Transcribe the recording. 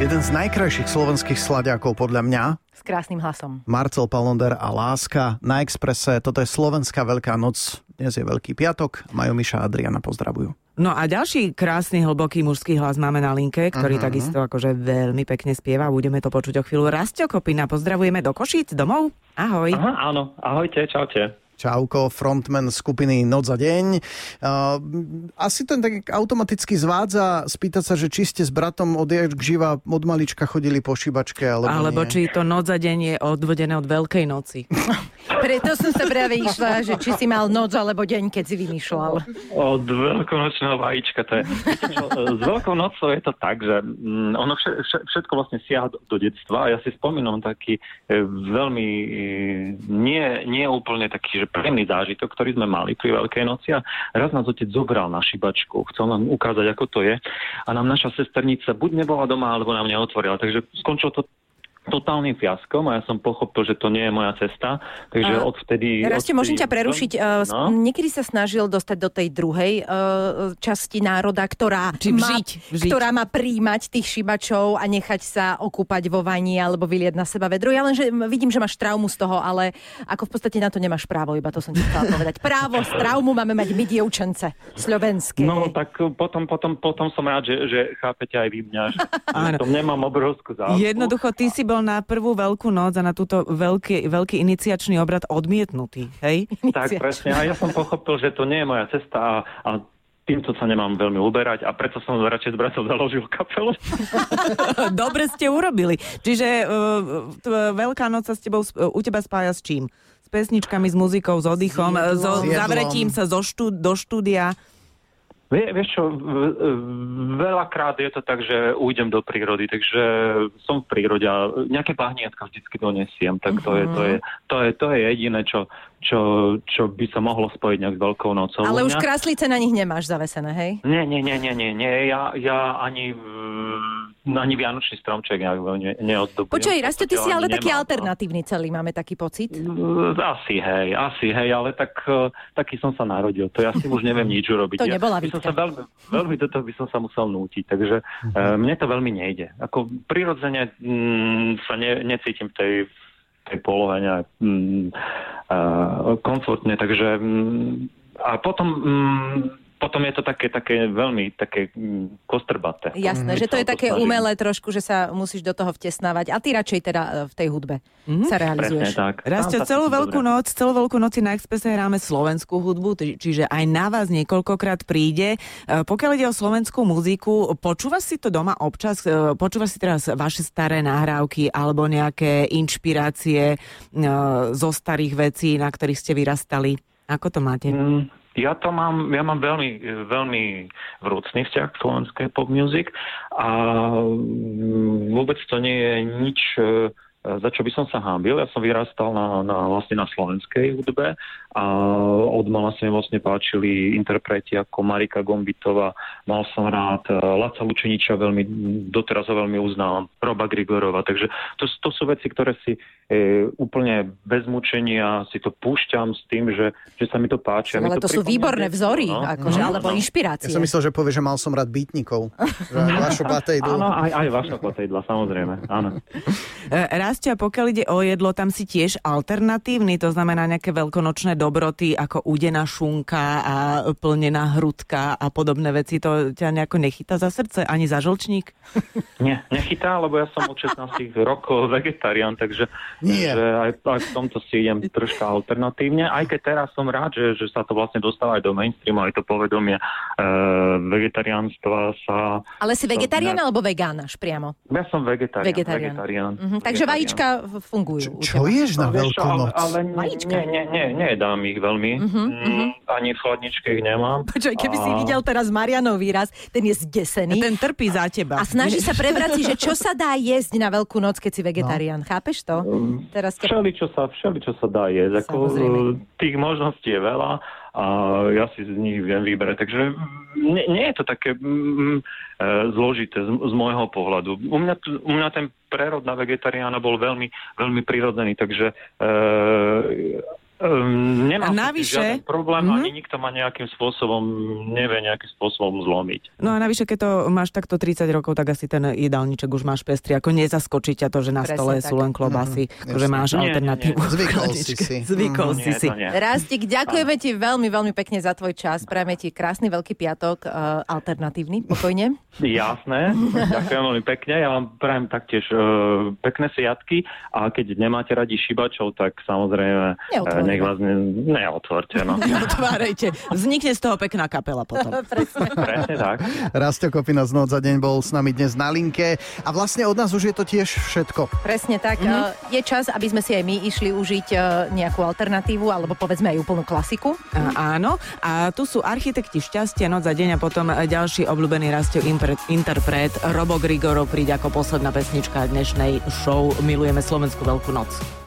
Jeden z najkrajších slovenských sladiakov podľa mňa. S krásnym hlasom. Marcel Palonder a Láska na Exprese. Toto je Slovenská Veľká noc. Dnes je Veľký piatok. Majo Miša a Adriana pozdravujú. No a ďalší krásny, hlboký mužský hlas máme na linke, ktorý uh-huh. takisto akože veľmi pekne spieva. Budeme to počuť o chvíľu. Rastio Kopina, pozdravujeme do Košíc, domov. Ahoj. Aha, áno, ahojte, čaute. Čauko, frontman skupiny Noc za deň. Uh, asi to tak automaticky zvádza spýtať sa, že či ste s bratom odjak živa od malička chodili po šibačke, alebo Alebo nie. či to Noc za deň je odvodené od Veľkej noci. Preto som sa práve išla, že či si mal noc alebo deň, keď si vymýšľal. Od veľkonočného vajíčka to je. S Veľkou nocou je to tak, že mm, ono vše, vše, všetko vlastne siaha do, do detstva. A ja si spomínam taký e, veľmi e, nie, nie úplne taký, že príjemný zážitok, ktorý sme mali pri Veľkej noci a raz nás otec zobral na šibačku, chcel nám ukázať, ako to je a nám naša sesternica buď nebola doma, alebo nám neotvorila. Takže skončilo to totálnym fiaskom a ja som pochopil, že to nie je moja cesta, takže A odvtedy... Rastie, odvtedy- môžem ťa prerušiť. Uh, No? Niekedy sa snažil dostať do tej druhej uh, časti národa, ktorá Či má, vžiť, vžiť. ktorá má príjmať tých šibačov a nechať sa okúpať vo vani alebo vyliať na seba vedro. Ja len, že vidím, že máš traumu z toho, ale ako v podstate na to nemáš právo, iba to som ti chcela povedať. Právo z traumu máme mať my dievčence slovenské. No tak potom, potom, potom som rád, že, že chápete aj vy mňa, že, že to nemám obrovskú záľubu. Jednoducho, ty si bol na prvú veľkú noc a na túto veľký, veľký iniciačný obrad odmietnutý, hej? Tak presne, a ja som pochopil, že to nie je moja cesta a, a týmto sa nemám veľmi uberať a preto som radšej s bratom založil kapelu. Dobre ste urobili. Čiže uh, Veľká noc sa s tebou, uh, u teba spája s čím? S pesničkami, s muzikou, s oddychom, S so zavretím sa zo štú, do štúdia. Vie, vieš čo, veľakrát je to tak, že ujdem do prírody, takže som v prírode a nejaké bahniatka vždycky donesiem, tak to, je, to, je, to, je, to je jediné, čo, čo, čo by sa mohlo spojiť nejak s Veľkou nocou. Ale už kráslice na nich nemáš zavesené, hej? Nie, nie, nie, nie, nie, nie. Ja, ja ani, mm, ani Vianočný stromček nejak ne, neozdobujem. Počkaj, Rasto, ty si ale Ani taký nemám, no. alternatívny celý, máme taký pocit. Asi hej, asi hej, ale tak, eh, taký som sa narodil. To ja s tým už neviem nič urobiť. To ja, nebola by som sa veľmi, veľmi do toho by som sa musel nútiť, takže uh, mne to veľmi nejde. Ako prirodzene mm, sa ne, necítim v tej, tej polohe nejak mm, uh, komfortne, takže mm, a potom mm, potom je to také, také veľmi také mm, kostrbaté. Jasné, Keď že to je také snažím. umelé trošku, že sa musíš do toho vtesnávať. A ty radšej teda e, v tej hudbe Mhm. sa Presne realizuješ. tak. Rastio, celú veľkú dobre. noc, celú veľkú noc si na Expresse hráme slovenskú hudbu, či- čiže aj na vás niekoľkokrát príde. E, Pokiaľ ide o slovenskú muziku, počúvaš si to doma občas? E, Počúvaš si teraz vaše staré nahrávky alebo nejaké inšpirácie zo starých vecí, na ktorých ste vyrastali? Ako to máte? Mm, Ja to mám, ja mám veľmi, veľmi vrúcný vzťah k slovenskej pop music a mm, vôbec to nie je nič, e, za čo by som sa hábil. Ja som vyrastal na, na, vlastne na slovenskej hudbe a od mala sa mi vlastne páčili interpreti ako Marika Gombitová, mal som rád e, Laca Lučeniča, veľmi, doteraz ho veľmi uznávam, Roba Grigorova, takže to, to sú veci, ktoré si e, úplne bez mučenia si to púšťam s tým, že, že sa mi to páči. Ale to sú pripomína výborné vzory, no. akože, No, alebo no. Ja inšpirácie. som myslel, že povie, že mal som rád bytnikov. Vašo Patejdl. Áno, aj, aj vaša potejdla, samozrejme, áno. E, Rastia, pokiaľ ide o jedlo, tam si tiež alternatívny, to znamená nejaké veľkonočné dobroty ako udená šunka a plnená hrudka a podobné veci, to ťa nejako nechytá za srdce, ani za žlčník? Nie, nechytá, lebo ja som od 16 rokov vegetarián, takže, Nie. takže aj, aj v tomto si idem troška alternatívne. Aj keď teraz som rád, že, že sa to vlastne dostáva aj do mainstreamu, aj to povedomie vegetariánstva sa... Ale si vegetarián Ja- alebo vegánaš priamo? Ja som vegetarián. Vegetarián. vegetarián. Mhm, takže Vegetarián. vajíčka fungujú. Čo teba. ješ na No, Veľkú čo, ale, noc? ale Vajíčka. nie, nie, nie, nejedám ich veľmi. Mm, Ani v chladničke ich nemám. Počkaj, keby si A- videl teraz Marianov výraz, ten je zdesený. Ten trpí za teba. A snaží sa prebrať si, že čo sa dá jesť na veľkú noc, keď si vegetarián. Chápeš to? Teraz ťa... Všeli, čo sa, všeli, čo sa dá jesť. Ako, e, tých možností je veľa a ja si z nich viem vyberať. Takže nie, nie je to také mm, e, zložité z, z môjho pohľadu. U mňa, u mňa ten prerod na vegetariána bol veľmi, veľmi prirodzený, takže e, Um, nemám A navyše- problém, Mhm. ani nikto ma nejakým spôsobom nevie nejakým spôsobom zlomiť. No a navyše, keď to máš takto 30 rokov, tak asi ten jedálniček už máš pestrý. Ako nezaskočí ťa to, že na Presne stole tak. sú len klobasy, Mhm, že jasne. máš Nie, nie, nie. alternatívu. v Zvykol si. Zvykol Mhm. si Nie, si. nie. Rastik, ďakujeme ti veľmi, veľmi pekne za tvoj čas. Prajeme ti krásny veľký piatok, uh, alternatívny, pokojne. Jasné, ďakujem veľmi pekne. Ja vám prajem taktiež uh, pekné sviatky a keď nemáte radi šibačov, tak samozrejme uh, Neotvoríme. Nech vás ne, neotvorte. No. Otvárajte. Vznikne z toho pekná kapela potom. Presne. Presne tak. Rastio Kopina z Noc za deň bol s nami dnes na linke a vlastne od nás už je to tiež všetko. Presne tak. Mm-hmm. Je čas, aby sme si aj my išli užiť eh, nejakú alternatívu, alebo povedzme aj úplnú klasiku. A, áno, a tu sú architekti šťastia, noc a deň a potom ďalší obľúbený rastio interpret Robo Grigoro príde ako posledná pesnička dnešnej show Milujeme Slovenskú veľkú noc.